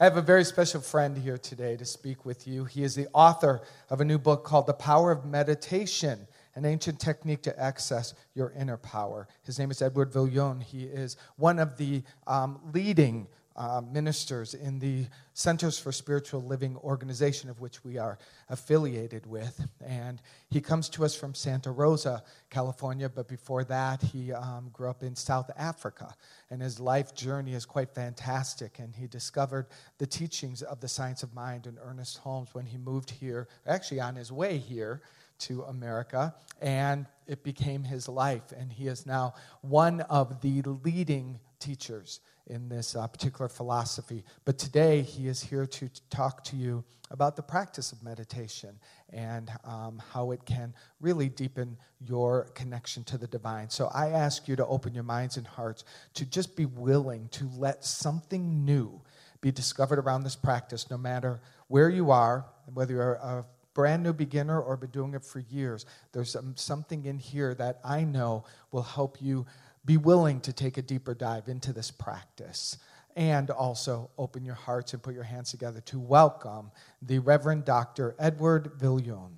I have a very special friend here today to speak with you. He is the author of a new book called The Power of Meditation An Ancient Technique to Access Your Inner Power. His name is Edward Viljoen. He is one of the um, leading uh, ministers in the Centers for Spiritual Living organization, of which we are affiliated with. And he comes to us from Santa Rosa, California, but before that, he um, grew up in South Africa. And his life journey is quite fantastic. And he discovered the teachings of the science of mind in Ernest Holmes when he moved here, actually on his way here to America, and it became his life. And he is now one of the leading teachers in this uh, particular philosophy. But today, he is here to talk to you about the practice of meditation and um, how it can really deepen your connection to the divine. So I ask you to open your minds and hearts to just be willing to let something new be discovered around this practice, no matter where you are, whether you're a brand new beginner or been doing it for years. There's something in here that I know will help you be willing to take a deeper dive into this practice and also open your hearts and put your hands together to welcome the Reverend Dr. Edward Viljoen.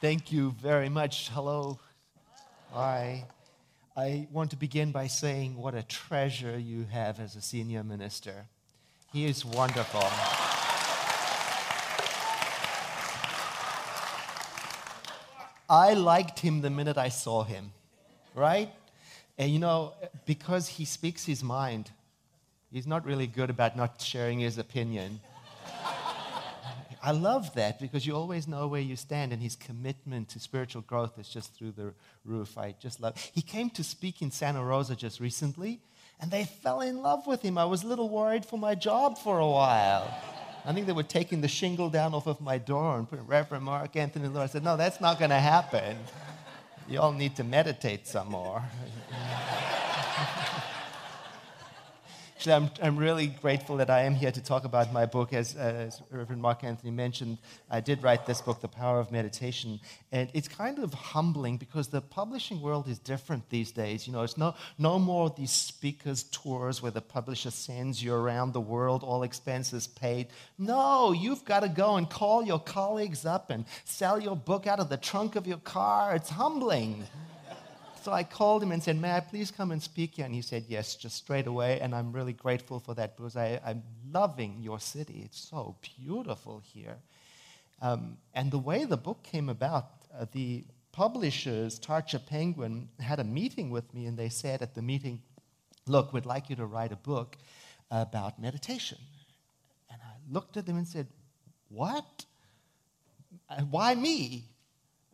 Thank you very much. Hello. Hi. I want to begin by saying what a treasure you have as a senior minister. He is wonderful. I liked him the minute I saw him, right? And you know, because he speaks his mind, he's not really good about not sharing his opinion. I love that because you always know where you stand, and his commitment to spiritual growth is just through the roof. I just love. He came to speak in Santa Rosa just recently, and they fell in love with him. I was a little worried for my job for a while. I think they were taking the shingle down off of my door and putting Reverend Mark Anthony Lord. I said, No, that's not going to happen. You all need to meditate some more. Actually, I'm, I'm really grateful that I am here to talk about my book. As, as Reverend Mark Anthony mentioned, I did write this book, The Power of Meditation. And it's kind of humbling because the publishing world is different these days. You know, it's no, no more these speakers' tours where the publisher sends you around the world, all expenses paid. No, you've got to go and call your colleagues up and sell your book out of the trunk of your car. It's humbling. So I called him and said, May I please come and speak here? And he said, Yes, just straight away. And I'm really grateful for that because I, am loving your city. It's so beautiful here. Um, and the way the book came about, uh, the publishers, Tarcher Penguin, had a meeting with me and they said at the meeting, Look, we'd like you to write a book about meditation. And I looked at them and said, What? Why me?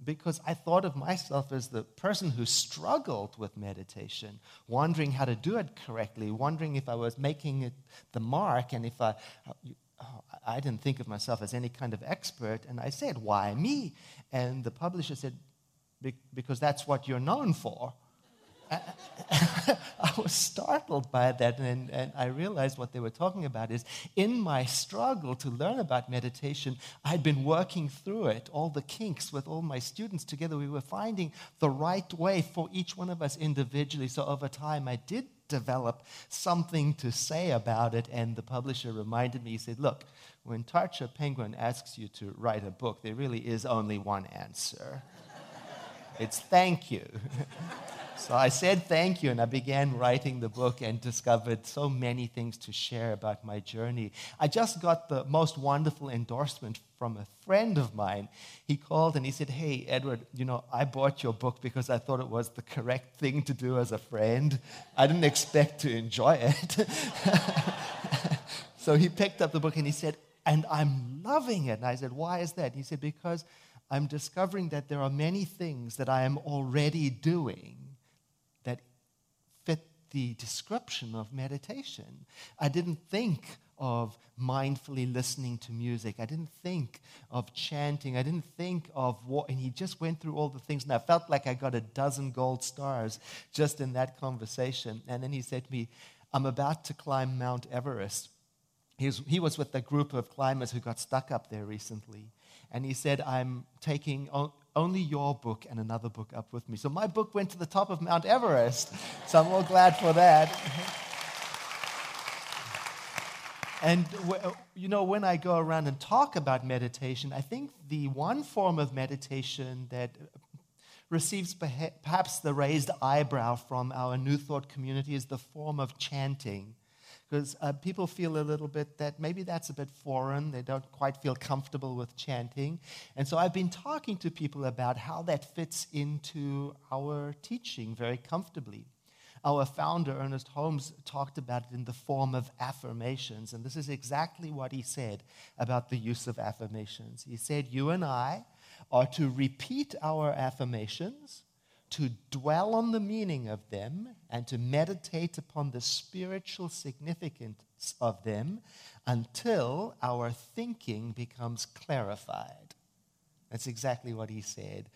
Because I thought of myself as the person who struggled with meditation, wondering how to do it correctly, wondering if I was making it the mark, and if I, oh, I didn't think of myself as any kind of expert. And I said, Why me? And the publisher said, Because that's what you're known for. I was startled by that, and, and, I realized what they were talking about is in my struggle to learn about meditation, I'd been working through it, all the kinks with all my students together. We were finding the right way for each one of us individually. So over time, I did develop something to say about it, and the publisher reminded me, he said, Look, when Tarcher Penguin asks you to write a book, there really is only one answer it's thank you. So I said thank you, and I began writing the book and discovered so many things to share about my journey. I just got the most wonderful endorsement from a friend of mine. He called and he said, Hey, Edward, you know, I bought your book because I thought it was the correct thing to do as a friend. I didn't expect to enjoy it. so he picked up the book and he said, And I'm loving it. And I said, Why is that? He said, Because I'm discovering that there are many things that I am already doing the description of meditation. I didn't think of mindfully listening to music. I didn't think of chanting. I didn't think of what, and he just went through all the things, and I felt like I got a dozen gold stars just in that conversation. And then he said to me, I'm about to climb Mount Everest. He was, he was with a group of climbers who got stuck up there recently. And he said, I'm taking only your book and another book up with me. So my book went to the top of Mount Everest. So I'm all glad for that. And uh, you know, when I go around and talk about meditation, I think the one form of meditation that uh, receives perhaps the raised eyebrow from our New Thought community is the form of chanting. Because uh, people feel a little bit that maybe that's a bit foreign. They don't quite feel comfortable with chanting. And so I've been talking to people about how that fits into our teaching very comfortably. Our founder, Ernest Holmes, talked about it in the form of affirmations. And this is exactly what he said about the use of affirmations. He said, You and I are to repeat our affirmations, to dwell on the meaning of them, and to meditate upon the spiritual significance of them until our thinking becomes clarified. That's exactly what he said.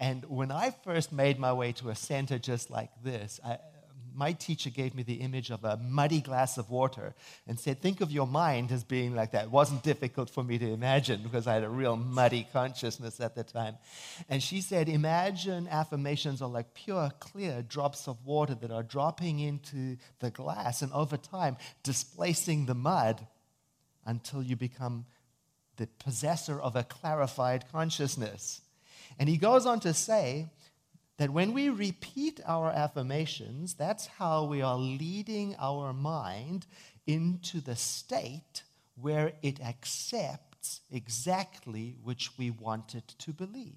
And when I first made my way to a center just like this, I, my teacher gave me the image of a muddy glass of water and said, Think of your mind as being like that. It wasn't difficult for me to imagine because I had a real muddy consciousness at the time. And she said, Imagine affirmations are like pure, clear drops of water that are dropping into the glass and over time displacing the mud until you become the possessor of a clarified consciousness. And he goes on to say, that when we repeat our affirmations, that's how we are leading our mind into the state where it accepts exactly which we want it to believe.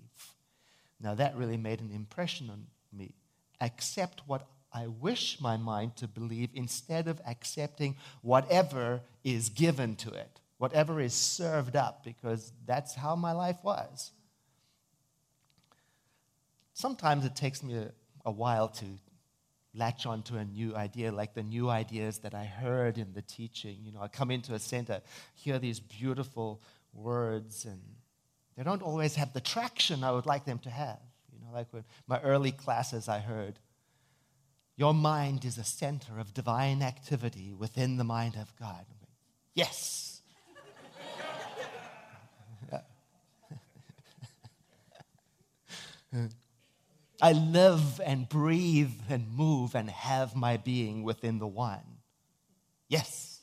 Now, that really made an impression on me. Accept what I wish my mind to believe instead of accepting whatever is given to it, whatever is served up, because that's how my life was sometimes it takes me a, a while to latch onto a new idea, like the new ideas that I heard in the teaching. You know, I come into a center, hear these beautiful words, and they don't always have the traction I would like them to have. You know, like when my early classes, I heard, Your mind is a center of divine activity within the mind of God. yes. I live and breathe and move and have my being within the one. Yes.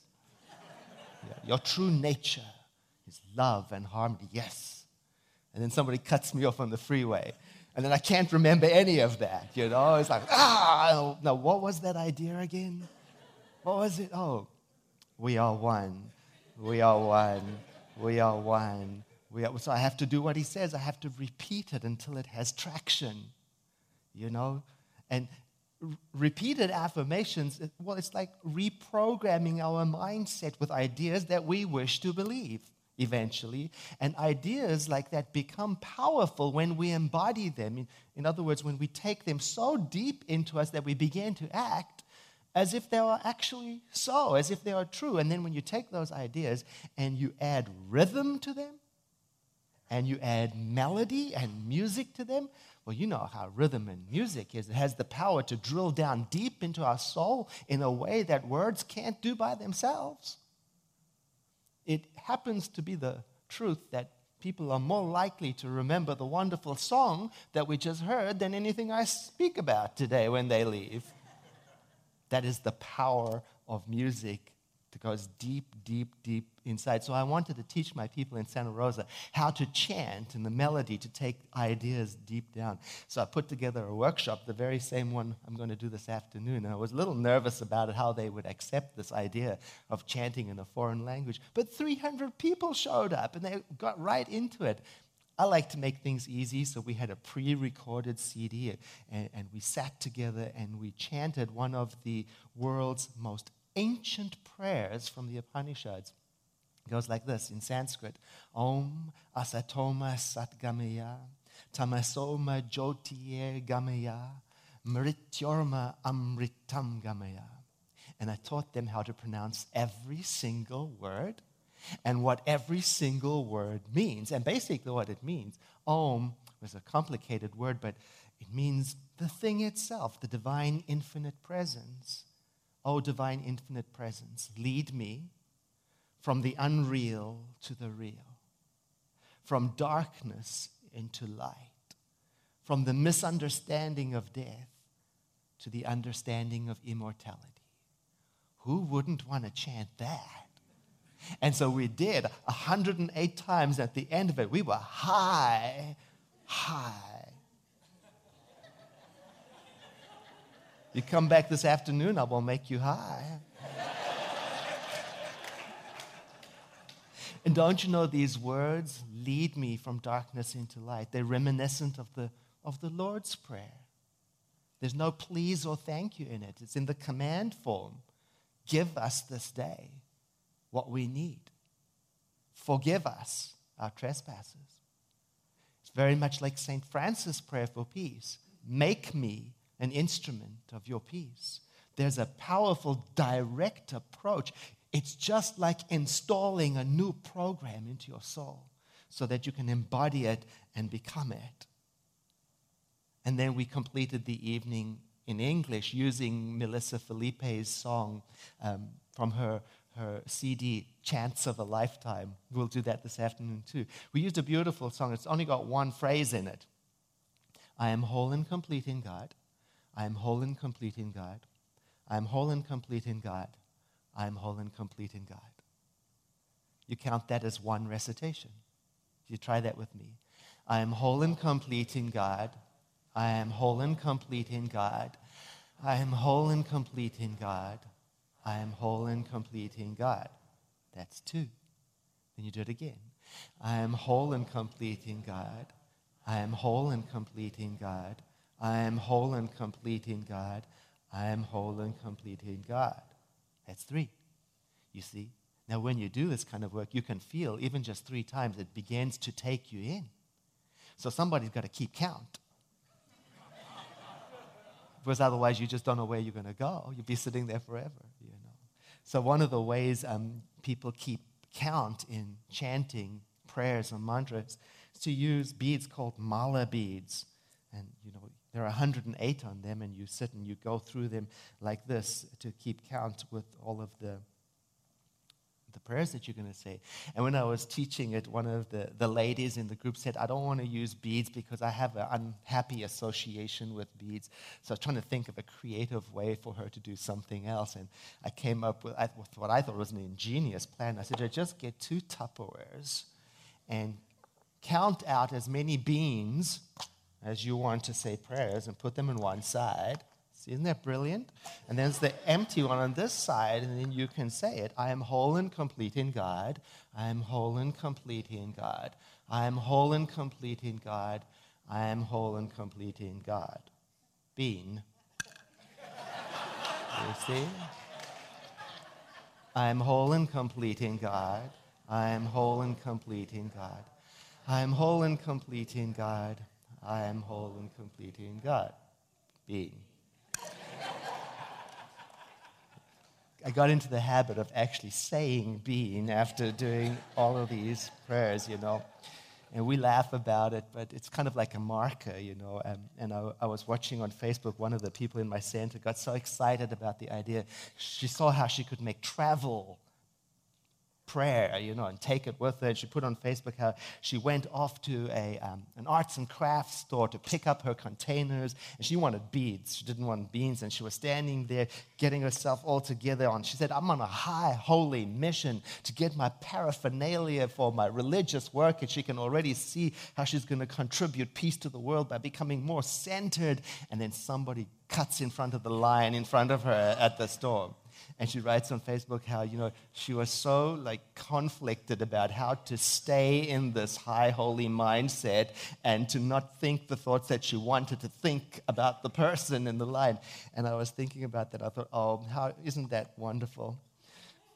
Your true nature is love and harmony. Yes. And then somebody cuts me off on the freeway. And then I can't remember any of that. You know, it's like, ah, now what was that idea again? What was it? Oh, we are one. We are one. We are one. We are, so I have to do what he says. I have to repeat it until it has traction you know? And repeated affirmations, well, it's like reprogramming our mindset with ideas that we wish to believe eventually. And ideas like that become powerful when we embody them. In, in, other words, when we take them so deep into us that we begin to act as if they are actually so, as if they are true. And then when you take those ideas and you add rhythm to them, and you add melody and music to them, well, you know how rhythm and music is. It has the power to drill down deep into our soul in a way that words can't do by themselves. It happens to be the truth that people are more likely to remember the wonderful song that we just heard than anything I speak about today when they leave. that is the power of music that goes deep, deep, deep inside. So I wanted to teach my people in Santa Rosa how to chant and the melody to take ideas deep down. So I put together a workshop, the very same one I'm going to do this afternoon. And I was a little nervous about it, how they would accept this idea of chanting in a foreign language. But 300 people showed up and they got right into it. I like to make things easy, so we had a pre recorded CD and, and, we sat together and we chanted one of the world's most ancient prayers from the Upanishads. It goes like this in Sanskrit Om Asatoma Satgamaya, Tamasoma Jyotiye Gamaya, Mrityorma Amritam Gamaya. And I taught them how to pronounce every single word and what every single word means. And basically, what it means Om was a complicated word, but it means the thing itself, the divine infinite presence. O divine infinite presence, lead me from the unreal to the real, from darkness into light. from the misunderstanding of death to the understanding of immortality. Who wouldn't want to chant that? And so we did 108 times at the end of it. We were high, high. You come back this afternoon, I will make you high. and don't you know these words lead me from darkness into light? They're reminiscent of the, of the Lord's Prayer. There's no please or thank you in it, it's in the command form. Give us this day what we need. Forgive us our trespasses. It's very much like St. Francis' prayer for peace. Make me an instrument of your peace. There's a powerful, direct approach. It's just like installing a new program into your soul so that you can embody it and become it. And then we completed the evening in English using Melissa Phillippe's song um, from her, her CD, Chance of a Lifetime. We'll do that this afternoon too. We used a beautiful song. It's only got one phrase in it I am whole and complete in God. I am whole and complete in God. I am whole and complete in God. I am whole and complete in God. You count that as one recitation. You try that with me. I am whole and complete in God. I am whole and complete in God. I am whole and complete in God. I am whole and complete in God. That's two. Then you do it again. I am whole and complete in God. I am whole and complete in God. I am whole and complete in God. I am whole and complete in God. That's three. You see? Now, when you do this kind of work, you can feel, even just three times, it begins to take you in. So somebody's got to keep count. because otherwise, you just don't know where you're going to go. You'll be sitting there forever, you know. So, one of the ways um, people keep count in chanting prayers and mantras is to use beads called mala beads. And, you know, there are 108 on them, and you sit and you go through them like this to keep count with all of the, the prayers that you're going to say. And when I was teaching it, one of the, the ladies in the group said, I don't want to use beads because I have an unhappy association with beads. So I was trying to think of a creative way for her to do something else. And I came up with, with what I thought was an ingenious plan. I said, just get two Tupperwares and count out as many beans as you want to say prayers and put them in one side. See, isn't that brilliant? And there's the empty one on this side, and then you can say it I am whole and complete in God. I am whole and complete in God. I am whole and complete in God. I am whole and complete in God. Being. you see? I am whole and complete in God. I am whole and complete in God. I am whole and complete in God. I am whole and complete in God. Being. I got into the habit of actually saying being after doing all of these prayers, you know. And we laugh about it, but it's kind of like a marker, you know. Um, and I, I, was watching on Facebook, one of the people in my center got so excited about the idea. She saw how she could make travel prayer, you know, and take it with her. And she put on Facebook how she went off to a, um, an arts and crafts store to pick up her containers, and she wanted beads. She didn't want beans, and she was standing there getting herself all together. And she said, I'm on a high holy mission to get my paraphernalia for my religious work, and she can already see how she's going to contribute peace to the world by becoming more centered. And then somebody cuts in front of the line in front of her at the store and she writes on Facebook how, you know, she was so like conflicted about how to stay in this high holy mindset and to not think the thoughts that she wanted to think about the person in the line. And I was thinking about that. I thought, oh, how isn't that wonderful?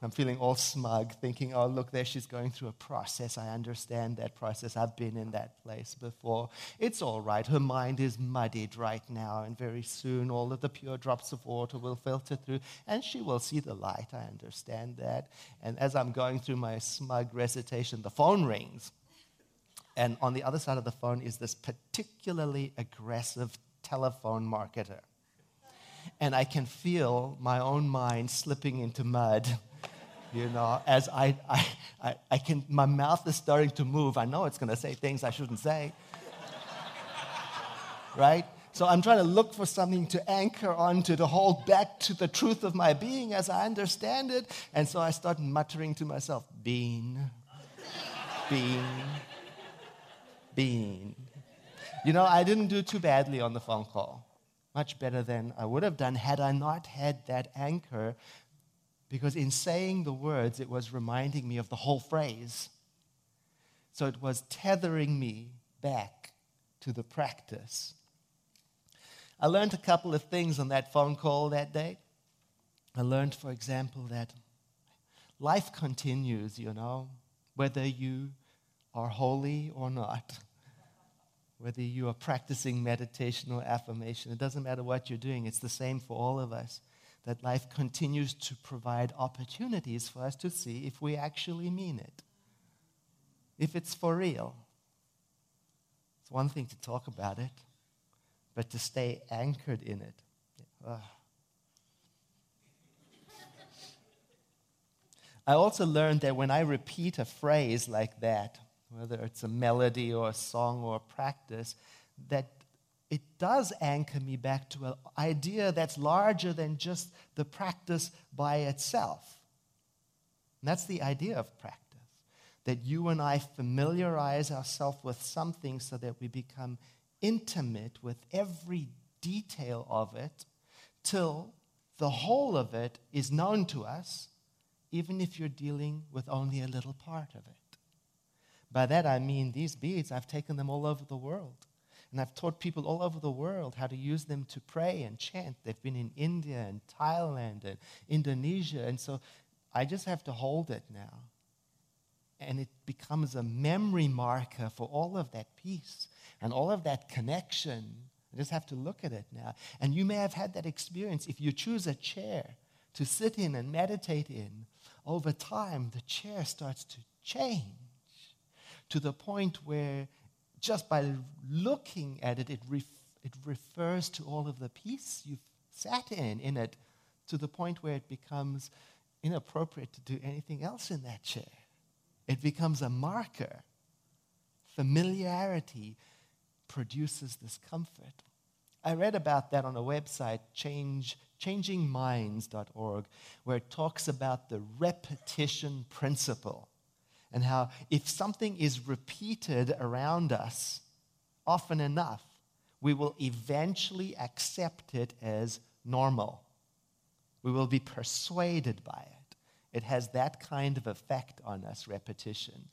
I'm feeling all smug, thinking, oh, look, there she's going through a process. I understand that process. I've been in that place before. It's all right. Her mind is muddied right now, and very soon all of the pure drops of water will filter through, and she will see the light. I understand that. And as I'm going through my smug recitation, the phone rings. And on the other side of the phone is this particularly aggressive telephone marketer. And I can feel my own mind slipping into mud you know, as I, I, I, I can, my mouth is starting to move. I know it's going to say things I shouldn't say. right? So I'm trying to look for something to anchor onto, to hold back to the truth of my being as I understand it. And so I start muttering to myself, bean, bean, bean. You know, I didn't do too badly on the phone call. Much better than I would have done had I not had that anchor, because in saying the words, it was reminding me of the whole phrase. So it was tethering me back to the practice I learned a couple of things on that phone call that day. I learned, for example, that life continues, you know, whether you are holy or not, whether you are practicing meditation or affirmation. It doesn't matter what you're doing, it's the same for all of us. That life continues to provide opportunities for us to see if we actually mean it, if it's for real. It's one thing to talk about it, but to stay anchored in it. Ugh. I also learned that when I repeat a phrase like that, whether it's a melody or a song or a practice, that it does anchor me back to an idea that's larger than just the practice by itself. And that's the idea of practice that you and I familiarize ourselves with something so that we become intimate with every detail of it till the whole of it is known to us, even if you're dealing with only a little part of it. By that I mean these beads, I've taken them all over the world. And I've taught people all over the world how to use them to pray and chant. They've been in India and Thailand and Indonesia. And so I just have to hold it now. And it becomes a memory marker for all of that peace and all of that connection. I just have to look at it now. And you may have had that experience if you choose a chair to sit in and meditate in. Over time, the chair starts to change to the point where just by looking at it, it, ref- it refers to all of the peace you've sat in in it to the point where it becomes inappropriate to do anything else in that chair. It becomes a marker. Familiarity produces this comfort. I read about that on a website, change, changingminds.org, where it talks about the repetition principle and how if something is repeated around us often enough, we will eventually accept it as normal. We will be persuaded by it. It has that kind of effect on us, repetition.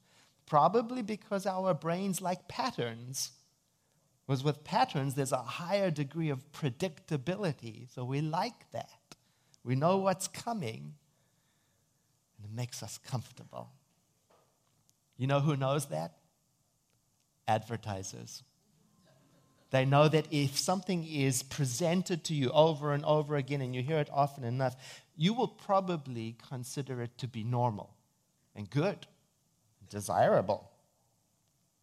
Probably because our brains like patterns was with patterns, there's a higher degree of predictability. So we like that. We know what's coming, and it makes us comfortable. You know who knows that? Advertisers. They know that if something is presented to you over and over again and you hear it often enough, you will probably consider it to be normal and good, desirable.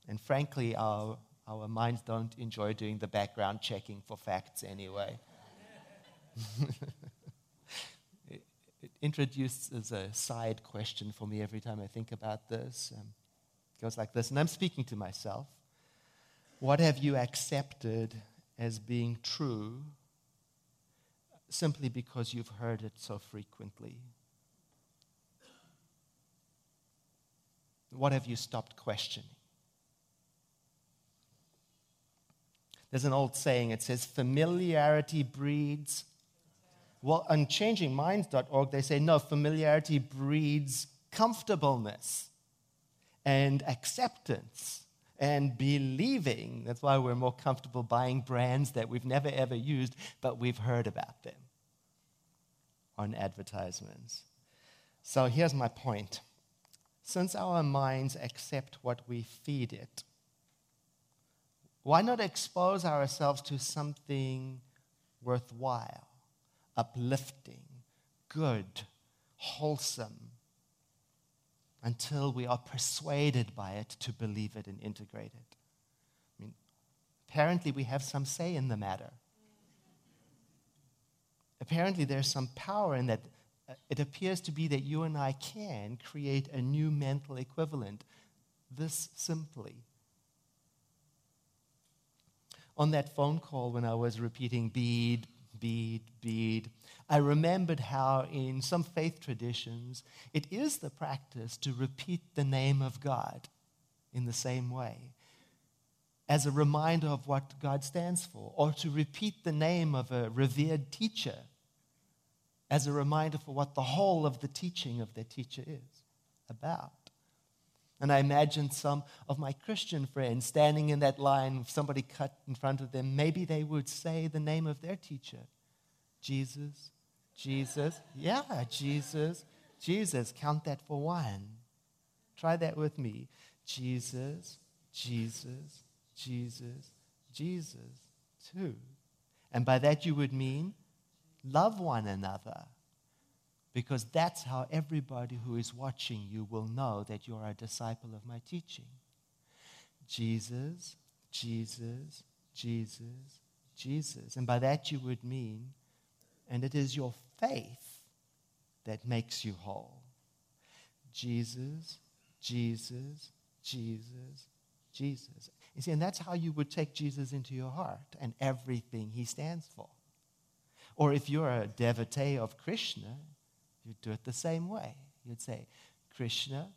And frankly, our our minds don't enjoy doing the background checking for facts anyway. it, it, introduces a side question for me every time I think about this. Um, it goes like this, and I'm speaking to myself. What have you accepted as being true simply because you've heard it so frequently? What have you stopped questioning? There's an old saying, it says, familiarity breeds. Well, on changingminds.org, they say, no, familiarity breeds comfortableness and acceptance and believing. That's why we're more comfortable buying brands that we've never ever used, but we've heard about them on advertisements. So here's my point. Since our minds accept what we feed it, why not expose ourselves to something worthwhile, uplifting, good, wholesome, until we are persuaded by it to believe it and integrate it? I mean, apparently, we have some say in the matter. Apparently, there's some power in that. Uh, it appears to be that you and I can create a new mental equivalent this simply On that phone call, when I was repeating bead, bead, bead, I remembered how in some faith traditions it is the practice to repeat the name of God in the same way as a reminder of what God stands for, or to repeat the name of a revered teacher as a reminder for what the whole of the teaching of their teacher is about. And I imagine some of my Christian friends standing in that line with somebody cut in front of them. Maybe they would say the name of their teacher Jesus, Jesus. Yeah, Jesus, Jesus. Count that for one. Try that with me. Jesus, Jesus, Jesus, Jesus, two. And by that you would mean love one another. Because that's how everybody who is watching you will know that you're a disciple of my teaching. Jesus, Jesus, Jesus, Jesus. And by that you would mean, and it is your faith that makes you whole. Jesus, Jesus, Jesus, Jesus. You see, and that's how you would take Jesus into your heart and everything he stands for. Or if you're a devotee of Krishna, you'd do it the same way. You'd say, Krishna,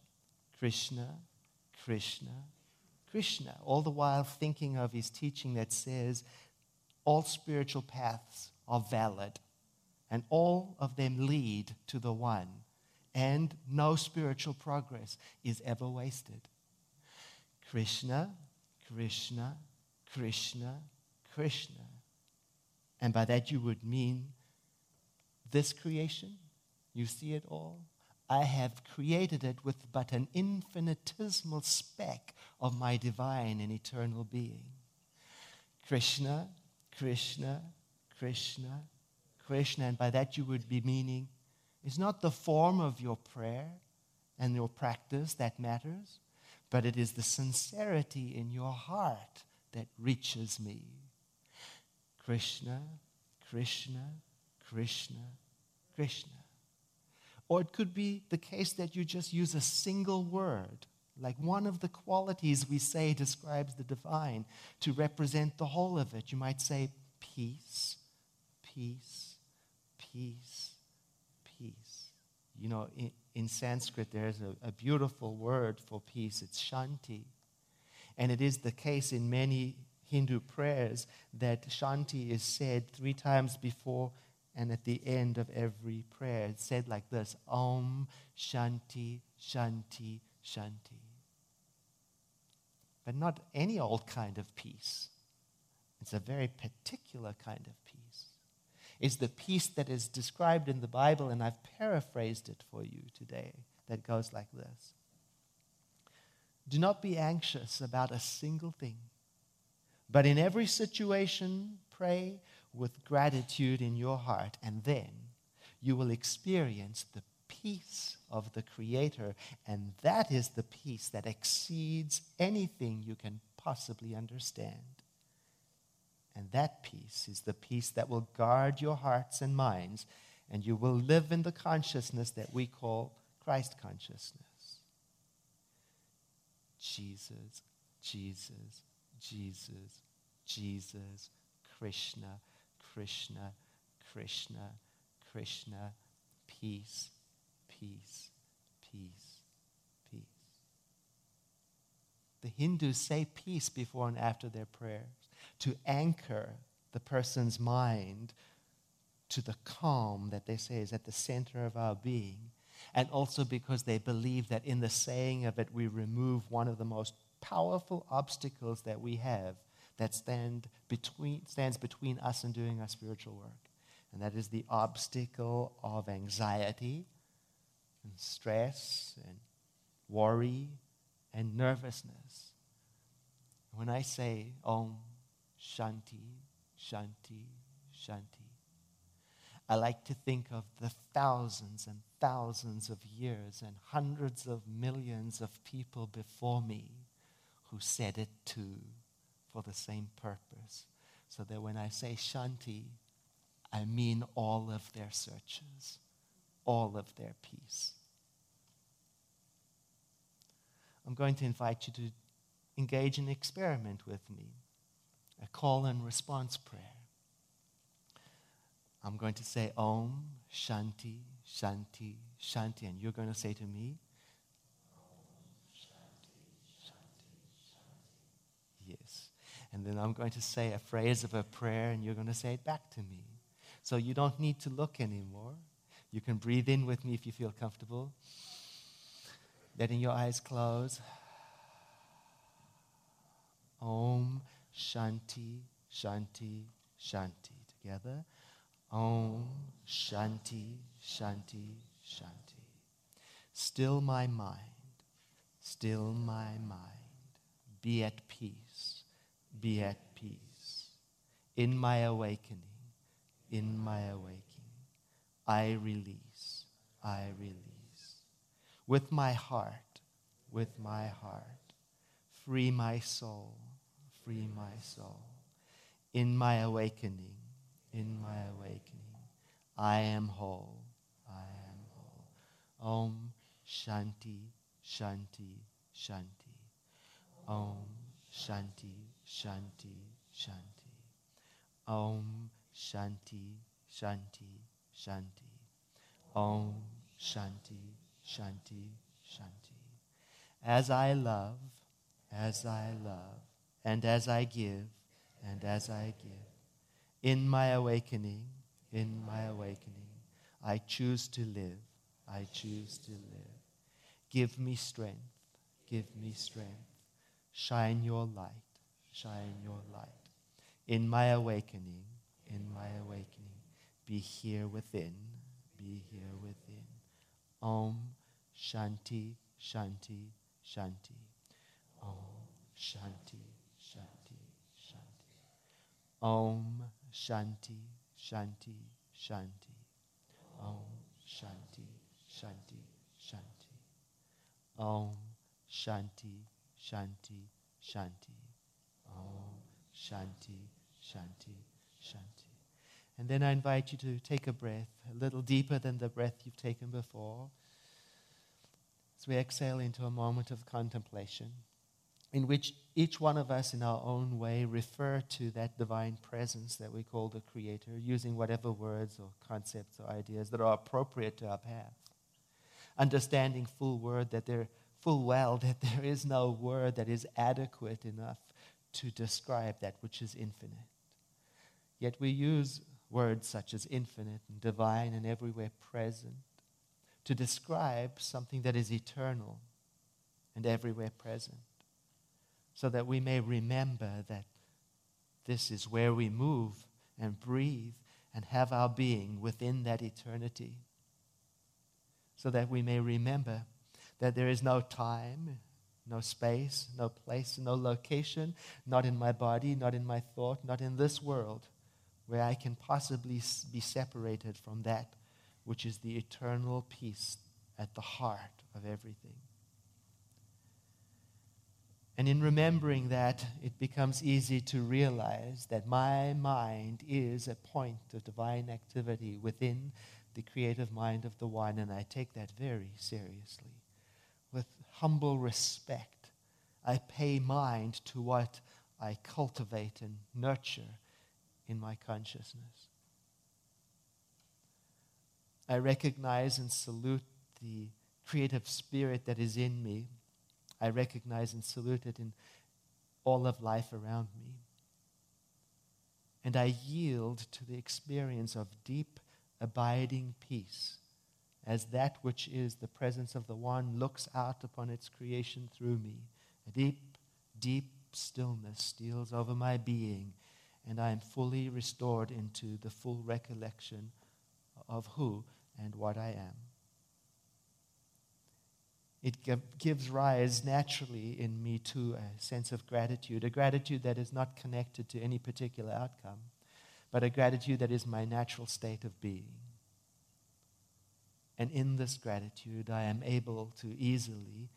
Krishna, Krishna, Krishna, all the while thinking of his teaching that says all spiritual paths are valid and all of them lead to the one, and no spiritual progress is ever wasted. Krishna, Krishna, Krishna, Krishna. And by that you would mean this creation, you see it all? I have created it with but an infinitesimal speck of my divine and eternal being. Krishna, Krishna, Krishna, Krishna. And by that you would be meaning it's not the form of your prayer and your practice that matters, but it is the sincerity in your heart that reaches me. Krishna, Krishna, Krishna, Krishna. Or it could be the case that you just use a single word, like one of the qualities we say describes the divine, to represent the whole of it. You might say peace, peace, peace, peace. You know, in, in Sanskrit, there's a, a beautiful word for peace. It's shanti. And it is the case in many Hindu prayers that shanti is said three times before and at the end of every prayer, it's said like this Om Shanti, Shanti, Shanti. But not any old kind of peace. It's a very particular kind of peace. It's the peace that is described in the Bible, and I've paraphrased it for you today, that goes like this Do not be anxious about a single thing, but in every situation, pray with gratitude in your heart, and then you will experience the peace of the Creator, and that is the peace that exceeds anything you can possibly understand. And that peace is the peace that will guard your hearts and minds, and you will live in the consciousness that we call Christ consciousness. Jesus, Jesus, Jesus, Jesus, Krishna, Krishna, Krishna, Krishna, peace, peace, peace, peace. The Hindus say peace before and after their prayers to anchor the person's mind to the calm that they say is at the center of our being. And also because they believe that in the saying of it, we remove one of the most powerful obstacles that we have that stand between, stands between us and doing our spiritual work. And that is the obstacle of anxiety and stress and worry and nervousness. When I say Om Shanti, Shanti, Shanti, I like to think of the thousands and thousands of years and hundreds of millions of people before me who said it too for the same purpose. So that when I say Shanti, I mean all of their searches, all of their peace. I'm going to invite you to engage in an experiment with me. a call and response prayer. I'm going to say Om, Shanti, Shanti, Shanti, and you're going to say to me, Yes. And then I'm going to say a phrase of a prayer, and you're going to say it back to me. So you don't need to look anymore. You can breathe in with me if you feel comfortable. Letting your eyes close. Om Shanti, Shanti, Shanti. Together. Om Shanti, Shanti, Shanti. Still my mind, still my mind. Be at peace, be at peace. In my awakening, in my awakening, I release, I release. With my heart, with my heart, free my soul, free my soul. In my awakening, in my awakening, I am whole, I am whole. Om Shanti, Shanti, Shanti. Om Shanti, Shanti, Shanti. Om Shanti, Shanti, Shanti. Om Shanti, Shanti, Shanti. As I love, as I love, and as I give, and as I give, in my awakening, in my awakening, I choose to live, I choose to live. Give me strength, give me strength. Shine your light, shine your light. In my awakening, in my awakening, be here within, be here within. Om Shanti, Shanti, Shanti. Om Shanti, Shanti, Shanti. Om Shanti, Shanti, Shanti. Om Shanti, Shanti, Shanti. Om Shanti, Shanti, Shanti. Om Shanti, Shanti, Shanti. And then I invite you to take a breath a little deeper than the breath you've taken before. As we exhale into a moment of contemplation, in which each one of us, in our own way, refer to that divine presence that we call the Creator, using whatever words or concepts or ideas that are appropriate to our path. Understanding full word that there, full well that there is no word that is adequate enough to describe that which is infinite. Yet we use words such as infinite and divine and everywhere present to describe something that is eternal and everywhere present, so that we may remember that this is where we move and breathe and have our being within that eternity, so that we may remember that there is no time, no space, no place, no location, not in my body, not in my thought, not in this world where I can possibly be separated from that which is the eternal peace at the heart of everything. And in remembering that, it becomes easy to realize that my mind is a point of divine activity within the creative mind of the one, and I take that very seriously. Humble respect, I pay mind to what I cultivate and nurture in my consciousness. I recognize and salute the creative spirit that is in me. I recognize and salute it in all of life around me. And I yield to the experience of deep, abiding peace as that which is the presence of the One looks out upon its creation through me. A deep, deep stillness steals over my being and I am fully restored into the full recollection of who and what I am. It gives rise naturally in me to a sense of gratitude, a gratitude that is not connected to any particular outcome, but a gratitude that is my natural state of being. And in this gratitude, I am able to easily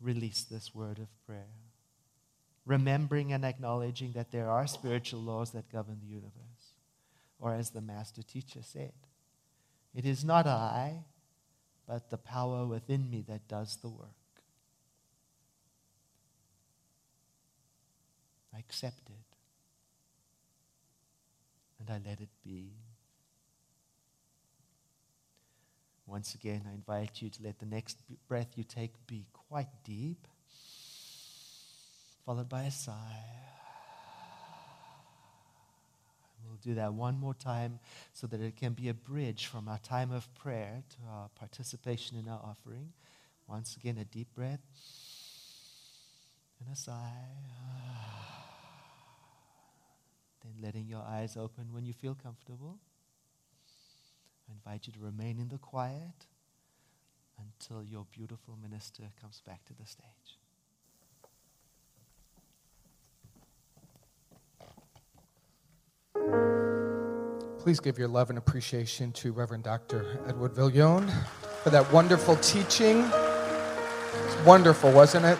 release this word of prayer remembering and acknowledging that there are spiritual laws that govern the universe. Or as the master teacher said, it is not I, but the power within me that does the work. I accept it. And I let it be. Once again, I invite you to let the next breath you take be quite deep, followed by a sigh. We'll do that one more time so that it can be a bridge from our time of prayer to our participation in our offering. Once again, a deep breath and a sigh. Then letting your eyes open when you feel comfortable. I invite you to remain in the quiet until your beautiful minister comes back to the stage. Please give your love and appreciation to Reverend Dr. Edward Viljoen for that wonderful teaching. It's wonderful, wasn't it?